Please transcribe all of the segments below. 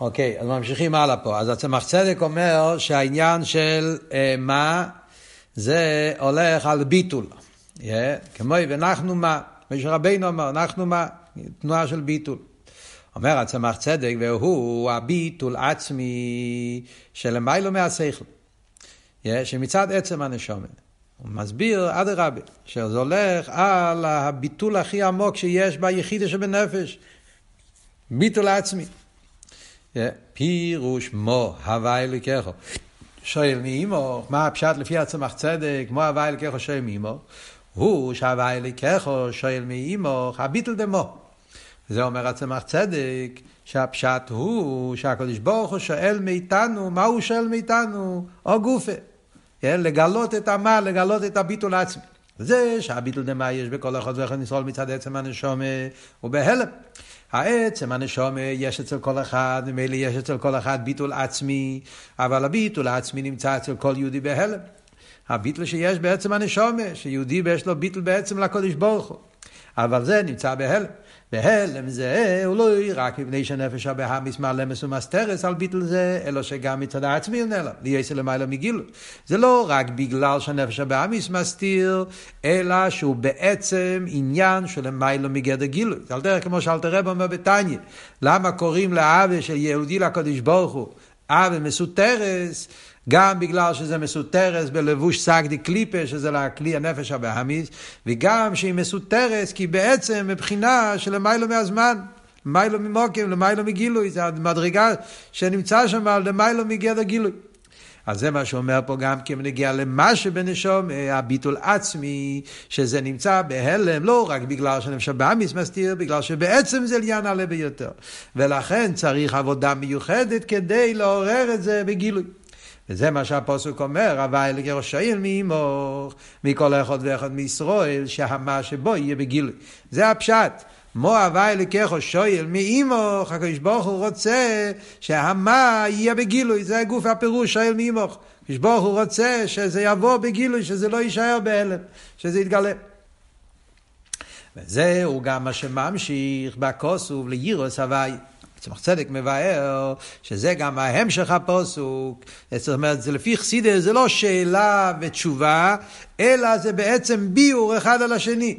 אוקיי, אז ממשיכים הלאה פה. אז הצמח צדק אומר שהעניין של אה, מה זה הולך על ביטול. Yeah, כמו ואנחנו מה, משה רבינו אמר, אנחנו מה, תנועה של ביטול. אומר הצמח צדק, והוא הביטול עצמי שלמיילו מהשכל, yeah, שמצד עצם הנשומת. הוא מסביר, אדרבה, שזה הולך על הביטול הכי עמוק שיש ביחידה שבנפש, ביטול עצמי. פירוש מו הוואי לקחו. שואל מאימו, מה הפשט לפי הצמח צדק, מו הוואי לקחו שואל מאימו? הוא שהוואי לקחו שואל מאימו, הביטל דמו. זה אומר הצמח צדק, שהפשט הוא שהקדוש ברוך הוא שואל מאיתנו, מה הוא שואל מאיתנו? או גופה. לגלות את המה, לגלות את הביטול העצמי. זה שהביטול דמה יש בכל אחד ואחד נסרול מצד עצם הנשומה הוא בהלם. העצם הנשומה יש אצל כל אחד, ממילא יש אצל כל אחד ביטול עצמי, אבל הביטול העצמי נמצא אצל כל יהודי בהלם. הביטול שיש בעצם הנשומה, שיהודי יש לו ביטול בעצם לקודש ברוך הוא. אבל זה נמצא בהלם. בהלם זה הוא לא רק מפני שנפש הבהמיס מעלמס ומסתרס על ביטל זה, אלא שגם מצד העצמי הוא נעלם, ליעשה למעלה מגילו. זה לא רק בגלל שהנפש הבהמיס מסתיר, אלא שהוא בעצם עניין של למעלה מגדר גילוי. זה על דרך כמו שאלתר רב אומר בתניא, למה קוראים לאווה של יהודי לקדוש ברוך הוא, אווה מסותרס, גם בגלל שזה מסותרס בלבוש סגדי קליפה, שזה לכלי הנפש הבאמיס, וגם שהיא מסותרס כי בעצם מבחינה של למיילו מהזמן. למיילו ממוקים, למיילו מגילוי, זה המדרגה שנמצא שם למיילו מגדר גילוי. אז זה מה שאומר פה גם אם נגיע למה שבנשום, הביטול עצמי, שזה נמצא בהלם, לא רק בגלל שנפש הבאמיס מסתיר, בגלל שבעצם זה עניין עלה ביותר. ולכן צריך עבודה מיוחדת כדי לעורר את זה בגילוי. וזה מה שהפוסק אומר, הווי לגירוש העיר מאמוך, מכל אחד ואחד מישראל, שהמה שבו יהיה בגילוי. זה הפשט. מו הווי לקחו שויל מאימוך, הקדוש ברוך הוא רוצה שהמה יהיה בגילוי, זה גוף הפירוש שויל מאימוך. הקדוש ברוך הוא רוצה שזה יבוא בגילוי, שזה לא יישאר בהלם, שזה יתגלה. וזהו גם מה שממשיך בכוסוב לירוס הווי. צמח צדק מבאר שזה גם ההמשך הפוסוק, זאת אומרת, זה לפי חסידה, זה לא שאלה ותשובה, אלא זה בעצם ביור אחד על השני.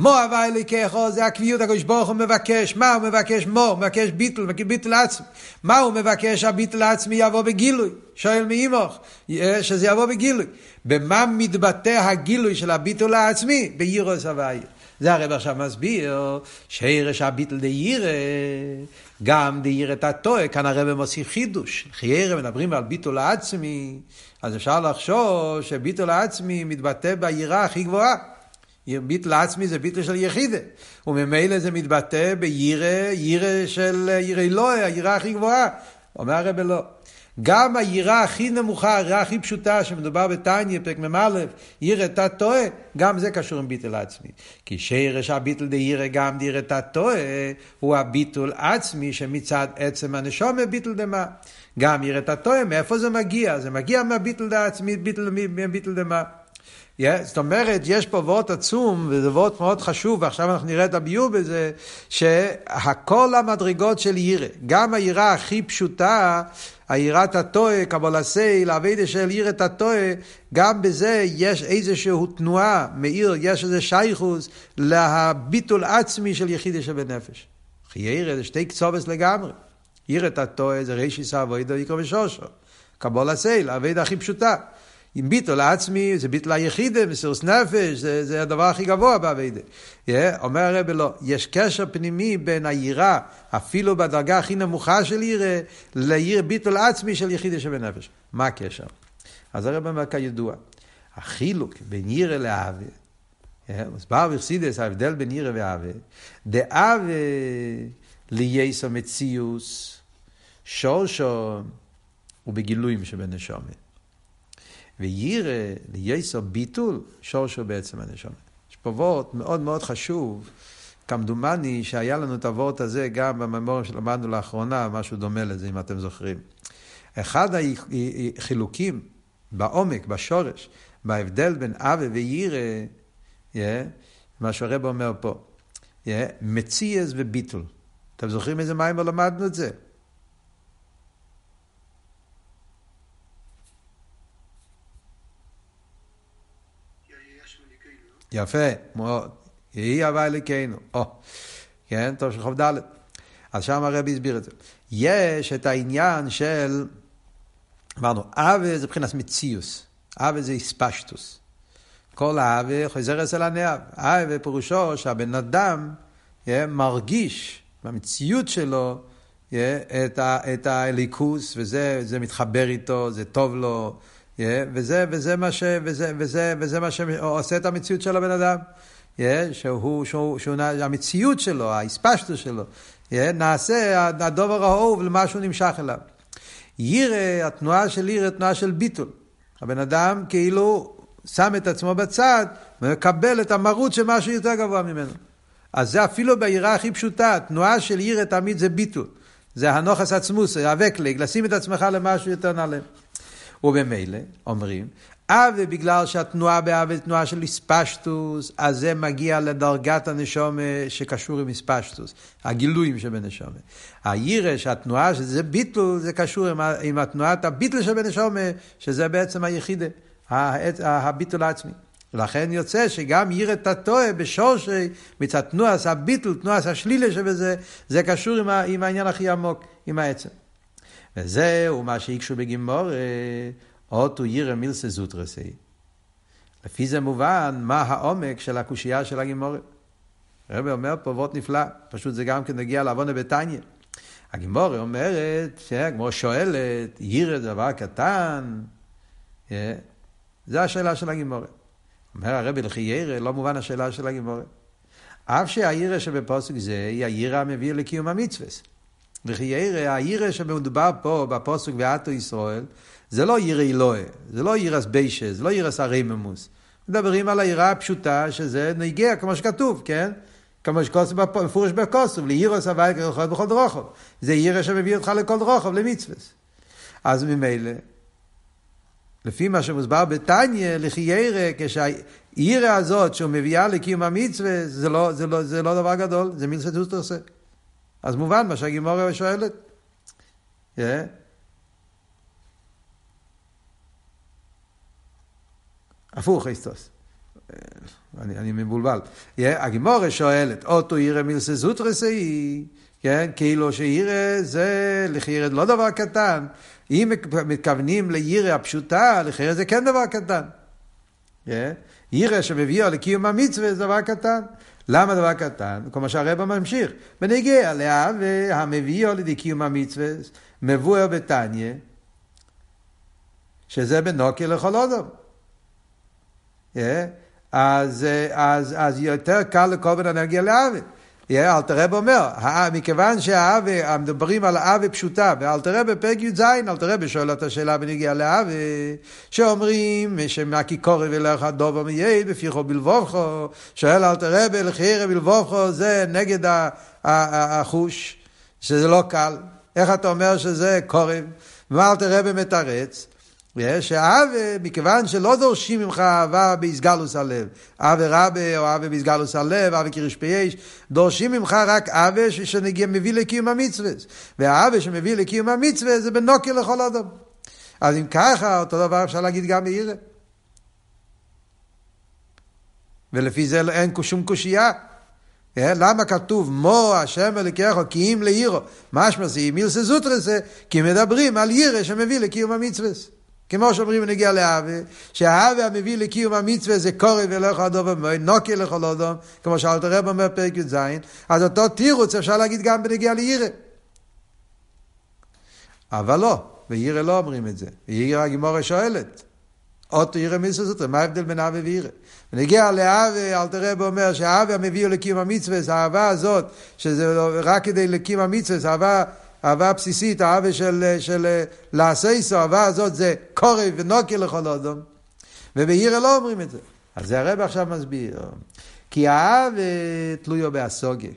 מו הווה אליקחו, זה הקביעות הקדוש ברוך הוא מבקש, מה הוא מבקש מו? הוא מבקש ביטל, ביטל עצמי. מה הוא מבקש שהביטל עצמי יבוא בגילוי? שואל מאימוך, שזה יבוא בגילוי. במה מתבטא הגילוי של הביטול העצמי? בירוס הוויה. זה הרב עכשיו מסביר, שרש הביטל דיירא, גם דיירא תתוה, כאן הרב מוסיף חידוש. חיירא מדברים על ביטול העצמי, אז אפשר לחשוב שביטול העצמי מתבטא ביראה הכי גבוהה. ביטול העצמי זה ביטול של יחידה, וממילא זה מתבטא בירא, ירא של ירא אלוהי, היראה הכי גבוהה. אומר הרב לא. גם היראה הכי נמוכה, היראה הכי פשוטה, שמדובר בתניא, פרק מ"א, ירא תת טועה, גם זה קשור עם ביטול עצמי. כי שרש הביטול דירא גם דירא תת טועה, הוא הביטול עצמי שמצד עצם הנשומה ביטול דמה. גם ירא תת טועה, מאיפה זה מגיע? זה מגיע מהביטול דעצמי, ביטול דמה. Yeah, זאת אומרת, יש פה וורט עצום, וזה וורט מאוד חשוב, ועכשיו אנחנו נראה את הביור בזה, שהכל המדרגות של ירא, גם היראה הכי פשוטה, היראת הטועה, קבלה סייל, אביידה של יראת הטועה, גם בזה יש איזושהי תנועה, מאיר, יש איזה שייכוס להביטול עצמי של יחידה שבנפש. חיירה זה שתי קצובס לגמרי. יראת הטועה זה רישיס אבוידו יקרו ושושו. קבלה סייל, אביידה הכי פשוטה. עם ביטול עצמי, זה ביטול היחידה, מסירוס נפש, זה, זה הדבר הכי גבוה באביידה. Yeah, אומר הרב לא, יש קשר פנימי בין היראה, אפילו בדרגה הכי נמוכה של ירא, לירא ביטול עצמי של יחידה שבנפש. מה הקשר? אז הרב אומר כידוע, החילוק בין ירא לאהבה, מסבר בחסידס ההבדל בין ירא ואהבה, דאהבה לייסו מציוס, שורשו ובגילויים שבנשומת. וירא ליסו ביטול, שורשו בעצם הנשמה. יש פה וורט מאוד מאוד חשוב, כמדומני שהיה לנו את הוורט הזה גם בממורים שלמדנו לאחרונה, משהו דומה לזה, אם אתם זוכרים. אחד החילוקים בעומק, בשורש, בהבדל בין אבה וירא, yeah, מה שהרב אומר פה, yeah, מציאס וביטול. אתם זוכרים איזה מים למדנו את זה? יפה, מאוד. יהי הווה אלוקינו. או, כן, טוב של ד'. אז שם הרבי הסביר את זה. יש את העניין של, אמרנו, אבה זה מבחינת מציוס. אבה זה איספשטוס. כל האבה חוזר אצל הנאב. אבה פירושו שהבן אדם yeah, מרגיש במציאות שלו את, ה, את הליכוס, וזה מתחבר איתו, זה טוב לו, yeah, וזה, וזה, מה ש, וזה, וזה, וזה מה שעושה את המציאות של הבן אדם. Yeah, שהוא, שהוא, שהוא, המציאות שלו, האספשטוס שלו, yeah, נעשה הדובר האהוב למה שהוא נמשך אליו. ירא, התנועה של ירא, תנועה של ביטול. הבן אדם כאילו שם את עצמו בצד ומקבל את המרות של משהו יותר גבוה ממנו. אז זה אפילו ביראה הכי פשוטה, תנועה של ירא תמיד זה ביטול. זה הנוחס עצמוס, הווקלג, לשים את עצמך למשהו יותר נעלה. ובמילא, אומרים, אבי בגלל שהתנועה באבי זה תנועה של איספשטוס, אז זה מגיע לדרגת הנשומה שקשור עם איספשטוס, הגילויים שבנשומה. הירא שהתנועה שזה ביטול, זה קשור עם, עם התנועת הביטול שבנשומה, שזה בעצם היחידה, הביטול העצמי. ולכן יוצא שגם ירא תתוה בשורשי, מצד תנועס הביטול, תנועס השלילה שבזה, זה קשור עם, עם העניין הכי עמוק, עם העצם. וזהו מה שהקשו בגימור, אוטו ירא מילסה זוטרסי. לפי זה מובן מה העומק של הקושייה של הגימור. הרב אומר פה וורט נפלא, פשוט זה גם כן נגיע לעוונה בתניא. הגימור אומרת, הגמור שואלת, ירא דבר קטן, זה השאלה של הגימור. אומר הרבי לכי ירא, לא מובן השאלה של הגימור. אף שהירא שבפוסק זה היא הירא המביא לקיום המצווה. וכי ירא, הירא שמדובר פה בפוסק ועטו ישראל, זה לא ירא אלוהה, זה לא ירא ביישה, זה לא ירא הרייממוס. מדברים על היראה הפשוטה, שזה נגיע, כמו שכתוב, כן? כמו שכוסף מפורש בכוסף, לירא סבי כרחוב בכל דרוכוב. זה ירא שמביא אותך לכל דרוכוב, למצווה. אז ממילא, לפי מה שמוסבר בתניא, לכי ירא, כשהירא הזאת שהוא מביאה לקיום המצווה, זה לא, זה לא, זה לא דבר גדול, זה מילסא דוסטרסה. אז מובן מה שהגימורה שואלת. Yeah. הפוך, אסטוס. אני, אני מבולבל. Yeah, הגימורה שואלת, אותו ירא מילסא זוטרסי, כן, כאילו שירא זה לחירא לא דבר קטן. אם מתכוונים לירא הפשוטה, לחירא זה כן דבר קטן. Yeah. ירא שמביאו לקיום המצווה זה דבר קטן. למה דבר קטן? כמו שהרבא ממשיך. ונגיע להווה המביאו לידי קיום המצווה, מבואר בתניא, שזה בנוקי לכל אודום. Yeah. אז, אז, אז יותר קל לכל בן אדם להגיע להווה. אלתר רב אומר, מכיוון שהאווה, מדברים על האווה פשוטה, ואלתר רב בפרק י"ז, אלתר רב שואל את השאלה בנגיעה לאווה, שאומרים שמהכיכורי ולך דובר מייד, בפיחו בלבובכו, שואל אלתר רב, לחירה בלבובכו, זה נגד החוש, שזה לא קל. איך אתה אומר שזה קורב? ומה אלתר רב מתרץ? שאהבה, מכיוון שלא דורשים ממך אהבה באסגלוס הלב, אהבה רבה או אהבה באסגלוס הלב, אהבה קריש פייש, דורשים ממך רק אהבה שמביא לקיום המצווה. והאהבה שמביא לקיום המצווה זה בנוקי לכל אדם. אז אם ככה, אותו דבר אפשר להגיד גם בעירה. ולפי זה אין שום קושייה. למה כתוב מו השם אלוקיך כי אם לעירו? משמע זה מילסה זוטרסה, כי מדברים על עירה שמביא לקיום המצווה. כמו שאומרים בנגיע לאהבה, שהאהבה המביא לקיום המצווה זה קורא ולך אדום ומועד, נוקי לכל אדום, כמו שאלת הרב אומר פרק י"ז, אז אותו תירוץ אפשר להגיד גם בנגיע לירא. אבל לא, בירא לא אומרים את זה. בירא הגימורה שואלת. אותו ירא מיסוסות, מה ההבדל בין אהבה וירא? ונגיע לאהבה, אלתר רב אומר שהאהבה המביא לקיום המצווה, האהבה הזאת, שזה רק כדי לקיום המצווה, זה אהבה בסיסית, אהבה של, של לעשיסו, אהבה הזאת זה קורא ונוקי לכל אדום. ובעירה לא אומרים את זה. אז זה הרב עכשיו מסביר. כי האהבה תלויו באסוגיה.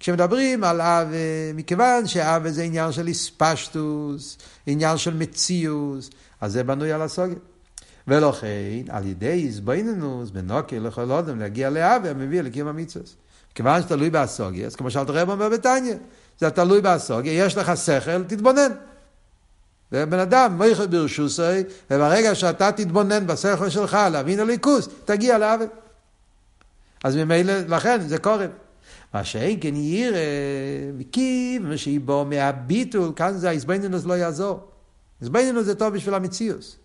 כשמדברים על אהבה, מכיוון שאהבה זה עניין של איספשטוס, עניין של מציאוס, אז זה בנוי על הסוגיה. ולכן, על ידי איזבנינוס, בנוקי לכל אדם, להגיע לאהבה, מביא לקיום המצווה. כיוון שתלוי באסוגיה, אז כמו שאלת הרב אומר בתניא, זה תלוי באסוגיה, יש לך שכל, תתבונן. ובן אדם, מויכל ברשוסי, וברגע שאתה תתבונן בשכל שלך להבין הליכוס, תגיע לעוות. אז ממילא, לכן זה קורב. מה שאין כן ירא, מכיוון שהיא בו מהביטול, כאן זה ההזבנינוס לא יעזור. הזבנינוס זה טוב בשביל המציאוס.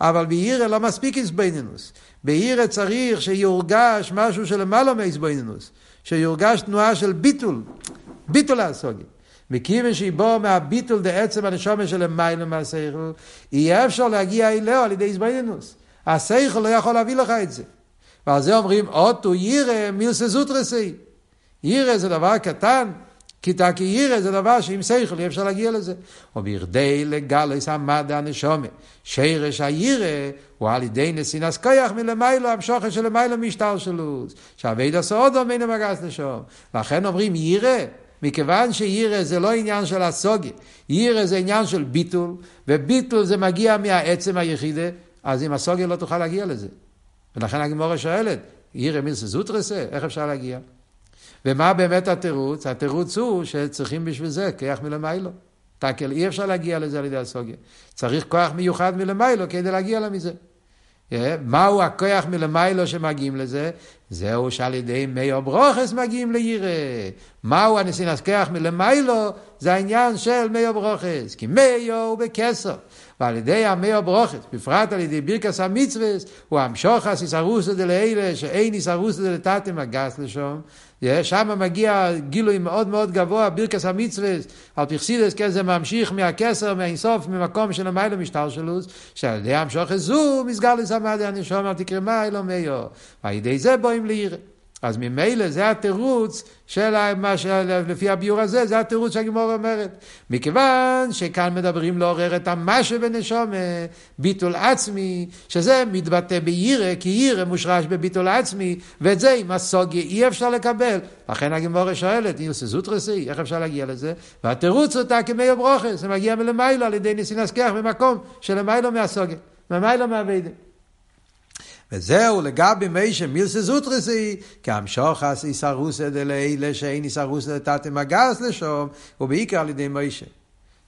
אבל בירא לא מספיק הזבנינוס. בירא צריך שיורגש משהו שלמעלה מהזבנינוס. שיורגש תנועה של ביטול. ביטול הסוגיה. מכיוון שהיא באה מהביטול דעצם הנשומה של המיילא מהסייכל, יהיה אפשר להגיע אליה על ידי הזבנינוס. הסייכל לא יכול להביא לך את זה. ועל זה אומרים, אוטו ירא מילסה זוטרסי. ירא זה דבר קטן, כי תקי ירא זה דבר שעם שכל אי אפשר להגיע לזה. ובירדי לגלוס המדע הנשומה, שרש הירא הוא על ידי נסינס כוח מלמיילו, המשוכר של למיילו משטר שלו. שעבד הסעודו מן המגס לשום. לכן אומרים ירא, מכיוון שירא זה לא עניין של הסוגיה, ירא זה עניין של ביטול, וביטול זה מגיע מהעצם היחידה, אז עם הסוגיה לא תוכל להגיע לזה. ולכן הגמורה שואלת, ירא מילסה זוטרסה, איך אפשר להגיע? ומה באמת התירוץ? התירוץ הוא שצריכים בשביל זה כיח מלמיילו. תקל, אי אפשר להגיע לזה על ידי הסוגיה. צריך כוח מיוחד מלמיילו כדי להגיע למזה. אה, מהו הכוח מלמיילו שמגיעים לזה? זהו שעל ידי מי ברוכס מגיעים לירא. מהו הנסינס כוח מלמיילו? זה העניין של מי ברוכס. כי מי הוא בכסר. ועל ידי המי ברוכס, בפרט על ידי בירקס המצווה, הוא המשוחס איסרוסא דלאלה, שאין איסרוסא דלתתם הגס לשום. שם מגיע גילוי מאוד מאוד גבוה, בירקס המצווה, על פרסידס, כן זה ממשיך מהכסר, מהאינסוף, ממקום של המיילו משטר שלוס, שעל ידי המשוך זו, מסגר לסמדי הנשום, אל תקרא מה אלו מיו. ועל ידי זה בואים לעיר. אז ממילא זה התירוץ של מה שלפי הביור הזה, זה התירוץ שהגמור אומרת. מכיוון שכאן מדברים לעורר את המשה בנשומה, ביטול עצמי, שזה מתבטא בירא, כי ירא מושרש בביטול עצמי, ואת זה עם הסוגיה אי אפשר לקבל. לכן הגמור שואלת, אילסה זוטרסי, איך אפשר להגיע לזה? והתירוץ אותה כמי ברוכס, זה מגיע מלמיילו על ידי ניסין הסכך במקום שלמיילו מהסוגיה, ממיילו מהווידה. וזהו לגבי מי שמילסה זוטרסי, כאמשוחס איסרוסא דלילה שאין איסרוסא דתתם הגס לשום, ובעיקר על ידי מוישה.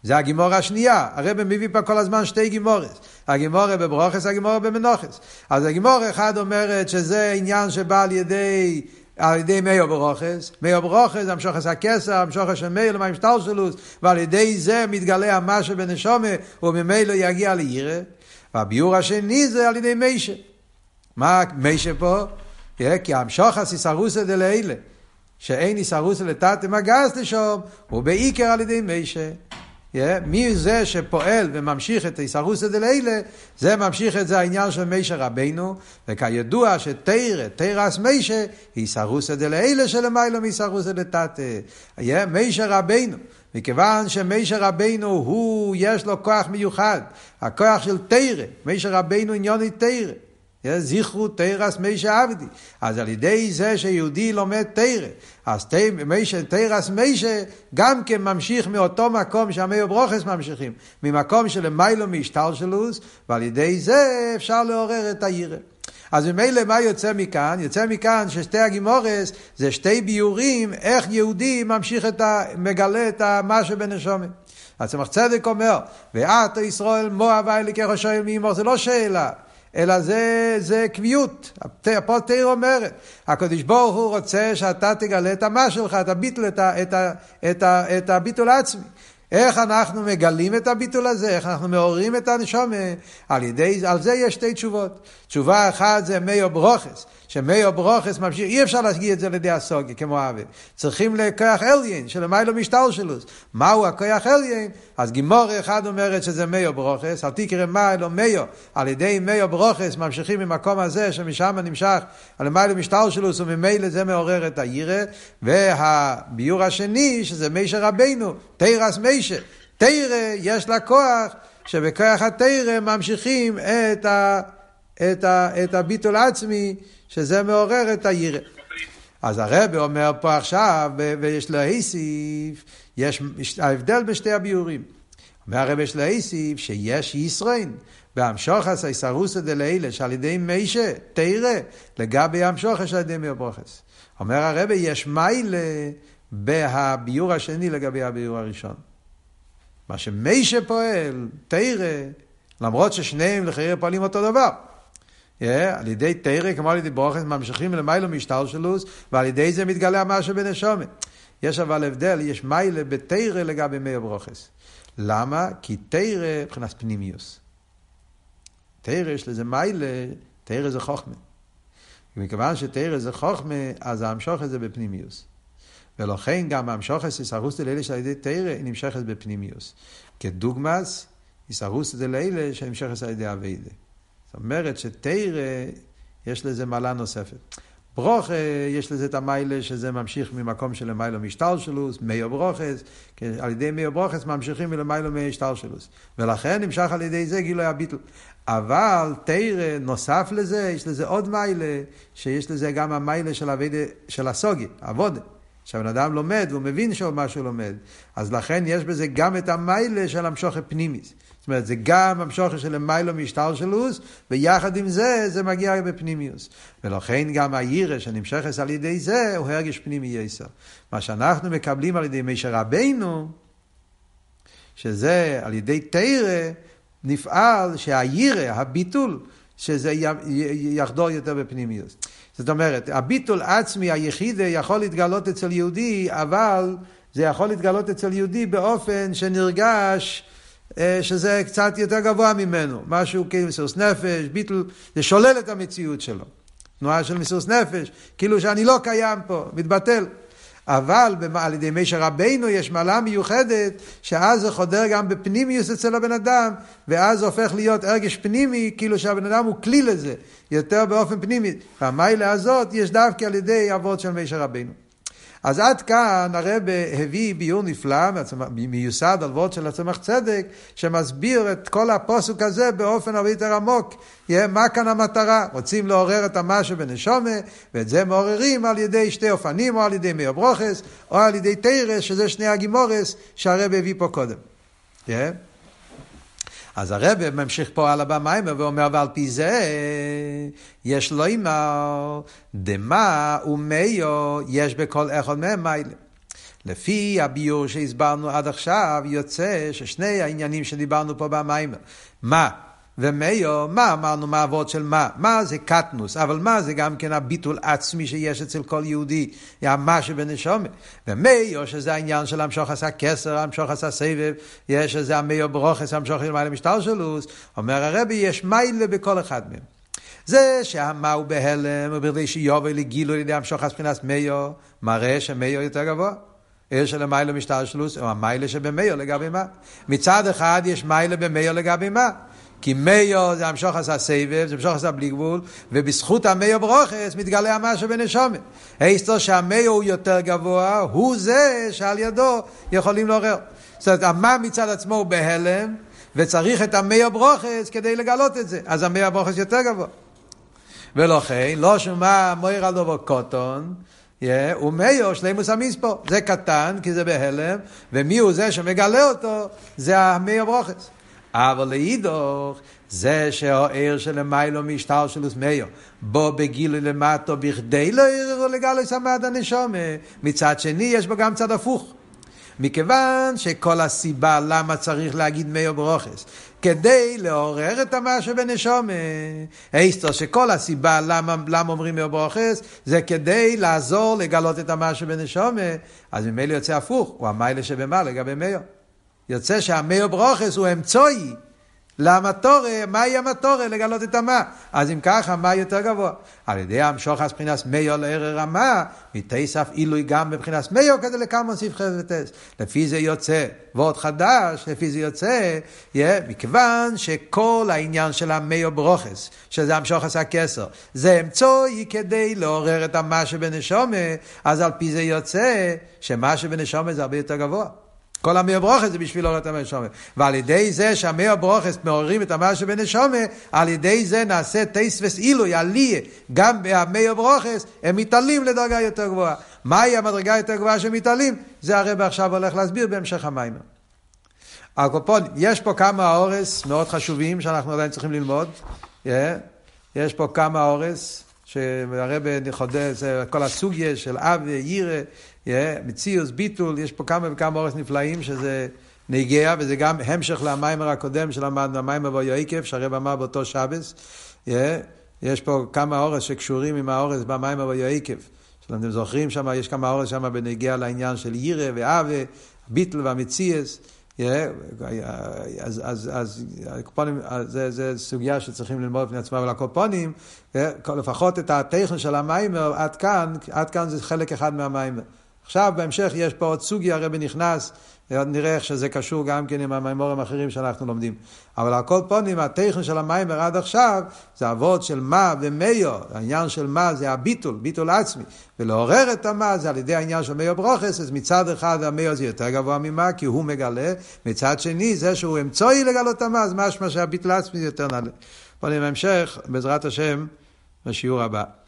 זה הגימורה השנייה, הרב מביא פה כל הזמן שתי גימורס, הגימורה בברוכס, הגימורה במנוחס. אז הגימורה אחד אומרת שזה עניין שבא על ידי על ידי מאיו ברוכס, מאיו ברוכס, המשוכס הכסר, המשוכס של מאיו למים שטלשלוס, ועל ידי זה מתגלה המשה בנשומה, וממילא יגיע לירא, והביור השני זה על ידי מישה. מה מישה פה? כי המשוך הסיסרוסא דלאלה, שאין איסרוסא לתתם הגז לשום, הוא בעיקר על ידי מישה. מי זה שפועל וממשיך את איסרוסא דלילה, זה ממשיך את זה העניין של מישה רבינו, וכידוע שתרא, תרס מישה, איסרוסא דלילה שלמיילו מאיסרוסא דתתא. מישה רבינו. מכיוון שמישה רבינו הוא, יש לו כוח מיוחד, הכוח של תרא, מישה רבינו עניוני תרא. זכרו תרס מישה עבדי. אז על ידי זה שיהודי לומד תרא, אז תרס מישה גם כן ממשיך מאותו מקום שהמאו ברוכס ממשיכים, ממקום של מיילו מהשתלשלוס, ועל ידי זה אפשר לעורר את הירא. אז ממילא מה יוצא מכאן? יוצא מכאן ששתי הגימורס זה שתי ביורים איך יהודי ממשיך את ה... מגלה את מה שבנשומת. אז צמח צדק אומר, ואת ישראל מואב אלי כראשו מימור, זה לא שאלה. אלא זה, זה קביעות. פה תיר אומרת, הקדוש ברוך הוא רוצה שאתה תגלה את המה שלך, את הביטול, את, ה, את, ה, את, ה, את הביטול העצמי. איך אנחנו מגלים את הביטול הזה, איך אנחנו מעוררים את הנשומה, על ידי, על זה יש שתי תשובות. תשובה אחת זה מיו ברוכס, שמיו ברוכס ממשיך, אי אפשר להגיד את זה על ידי הסוגיה כמו אבי. צריכים לכוח אליין, שלמיילו משטר שלו. מהו הכוח אליין? אז גימור אחד אומרת שזה מיו ברוכס, אל תקרא מה אלו מיו, על ידי מיו ברוכס ממשיכים ממקום הזה שמשם נמשך על למיילו משטר שלו, וממילא זה מעורר את הירא, והביור השני שזה מישר רבינו, תירס מישר. תירא יש לה כוח שבכוח התירא ממשיכים את ה... את, ה, את הביטול עצמי, שזה מעורר את הירא. אז הרב אומר פה עכשיו, ויש להוסיף, יש ההבדל בשתי הביורים. אומר הרב יש להוסיף שיש ישרין, בהמשוכס הישרוסא דלילה, שעל ידי מישה, תרא, לגבי המשוכס על ידי מיובוכס. אומר הרב, יש מיילה בהביור השני לגבי הביור הראשון. מה שמישה פועל, תרא, למרות ששניהם לחייר פועלים אותו דבר. Yeah, על ידי תרא, כמו על ידי ברוכס, ממשיכים למיילו משתלשלוס, ועל ידי זה מתגלה המשהו בנשומת. יש אבל הבדל, יש מיילה בתרא לגבי מאיר ברוכס. למה? כי תרא מבחינת פנימיוס. תרא יש לזה מיילה, תרא זה חוכמה. ומכיוון שתרא זה חוכמה, אז המשוך את זה בפנימיוס. ולכן גם המשוך את איסרוסתא לאלה שעל ידי תרא נמשכת בפנימיוס. כדוגמס, איסרוסתא לאלה שנמשכת על ידי אביידה. זאת אומרת שתרא יש לזה מעלה נוספת. ברוכה, יש לזה את המיילה שזה ממשיך ממקום של מיילו משטלשלוס, מאיו ברוכס, על ידי מאיו ברוכס ממשיכים מלמיילו משטלשלוס. ולכן נמשך על ידי זה גילוי הביטל. אבל תרא, נוסף לזה, יש לזה עוד מיילה, שיש לזה גם המיילה של, הווידה, של הסוגי, עבודה. שהבן אדם לומד והוא מבין שהוא מה שהוא לומד. אז לכן יש בזה גם את המיילה של המשוכר פנימיס. זאת אומרת, זה גם המשוכר של מיילו משטלשלוס, ויחד עם זה, זה מגיע בפנימיוס. ולכן גם הירא שנמשכת על ידי זה, הוא הרגש פנימי יסר. מה שאנחנו מקבלים על ידי מישר רבינו, שזה על ידי תרא, נפעל שהירא, הביטול, שזה יחדור יותר בפנימיוס. זאת אומרת, הביטול עצמי, היחיד, יכול להתגלות אצל יהודי, אבל זה יכול להתגלות אצל יהודי באופן שנרגש שזה קצת יותר גבוה ממנו. משהו כאילו מסירות נפש, ביטול, זה שולל את המציאות שלו. תנועה של מסירות נפש, כאילו שאני לא קיים פה, מתבטל. אבל על ידי משה רבינו יש מעלה מיוחדת, שאז זה חודר גם בפנימיוס אצל הבן אדם, ואז זה הופך להיות הרגש פנימי, כאילו שהבן אדם הוא כלי לזה, יותר באופן פנימי. והמיילה הזאת יש דווקא על ידי אבות של משה רבינו. אז עד כאן הרב הביא ביור נפלא, מיוסד על וורד של הצמח צדק, שמסביר את כל הפוסק הזה באופן הרבה יותר עמוק. מה כאן המטרה? רוצים לעורר את המשהו בנשומה, ואת זה מעוררים על ידי שתי אופנים, או על ידי מאיר ברוכס, או על ידי תרס, שזה שני הגימורס שהרב הביא פה קודם. Yeah. אז הרב ממשיך פה על הבמיימר ואומר, ועל פי זה יש לו אימר, דמה ומאיו יש בכל אחד מהם מיילה. לפי הביור שהסברנו עד עכשיו, יוצא ששני העניינים שדיברנו פה במיימר, מה ומאיו, מה אמרנו, מה אבות של מה? מה זה קטנוס, אבל מה זה גם כן הביטול עצמי שיש אצל כל יהודי, מה שבנשומת. ומאיו, שזה העניין של המשוך עשה כסר, המשוך עשה סבב, יש איזה המאיו ברוכס, המשוך למעלה משטר שלוס, אומר הרבי, יש מיילה בכל אחד מהם. זה שהמה הוא בהלם, ובכדי שיובל לגילו על ידי המשוך מבחינת מאיו, מראה שמאיו יותר גבוה. עיר של המיילה משטר שלוס, או המיילה שבמאיו לגבי מה. מצד אחד יש מיילה במאיו לגבי מה. כי מאיו זה המשוך עשה סבב, זה המשוך עשה בלי גבול, ובזכות המאיו ברוכס מתגלה המשהו בנשומת. היסטור שהמאיו הוא יותר גבוה, הוא זה שעל ידו יכולים לעורר. זאת אומרת, המה מצד עצמו הוא בהלם, וצריך את המאיו ברוכס כדי לגלות את זה. אז המאיו ברוכס יותר גבוה. ולכן, לא שומע מויר על דובר קוטון, yeah, ומאיו שלימוס המספור. זה קטן, כי זה בהלם, ומי הוא זה שמגלה אותו? זה המאיו ברוכס. אבל לאידוך, זה שהעיר של מיילו משטר של וסמיו, בו בגילוי למטו בכדי לא יראו לגלוי סמד הנשומה, מצד שני יש בו גם צד הפוך. מכיוון שכל הסיבה למה צריך להגיד מאו ברוכס, כדי לעורר את המשהו בנשומה. היסטר שכל הסיבה למה, למה אומרים מאו ברוכס, זה כדי לעזור לגלות את המשהו בנשומה, אז ממילא יוצא הפוך, הוא המיילה שבמה לגבי מאו. יוצא שהמאו ברוכס הוא אמצעי למטורה, מהי המטורה? לגלות את המה. אז אם ככה, מה יותר גבוה? על ידי המשוחס מבחינת מאו לערר המה, מתסף עילוי גם מבחינת מאו כדי לקרמון סעיף וטס. לפי זה יוצא, ועוד חדש, לפי זה יוצא, yeah, מכיוון שכל העניין של המאו ברוכס, שזה המשוחס הכסר, זה אמצעי כדי לעורר את המה שבנשומה, אז על פי זה יוצא שמה שבנשומה זה הרבה יותר גבוה. כל המאיר ברוכס זה בשביל לעורר את הנשומה. ועל ידי זה שהמאיר ברוכס מעוררים את המאיר שבנשומה, על ידי זה נעשה טייסווס עילוי, עליה, גם במאיר ברוכס, הם מתעלים לדרגה יותר גבוהה. מהי המדרגה יותר גבוהה שהם מתעלים? זה הרב עכשיו הולך להסביר בהמשך המים. הקופון, יש פה כמה אורס מאוד חשובים שאנחנו עדיין צריכים ללמוד. Yeah. יש פה כמה אורס, שהרב חודש, כל הסוגיה של אב וירא, מציאוס, ביטול, יש פה כמה וכמה אורס נפלאים שזה נגיע, וזה גם המשך למיימר הקודם שלמדנו, המיימר ויועקב, שהרב אמר באותו שבס. יש פה כמה אורס שקשורים עם האורס במים ויועקב. אתם זוכרים שם, יש כמה אורס שם בנגיע לעניין של ירא ואווה, ביטל והמציאס. אז, הקופונים, זה סוגיה שצריכים ללמוד בפני עצמם על הקופונים, לפחות את הטכן של המיימר, עד כאן, עד כאן זה חלק אחד מהמיימר. עכשיו בהמשך יש פה עוד סוגיה, הרבי נכנס, נראה איך שזה קשור גם כן עם המימורים האחרים שאנחנו לומדים. אבל על כל פונים, הטכן של המיימר עד עכשיו, זה אבות של מה ומיו, העניין של מה זה הביטול, ביטול עצמי. ולעורר את המה זה על ידי העניין של מיו ברוכס, אז מצד אחד המיו זה יותר גבוה ממה, כי הוא מגלה, מצד שני זה שהוא אמצעי לגלות המה, אז משמע שהביטול עצמי יותר נעלה. פונים בהמשך, בעזרת השם, בשיעור הבא.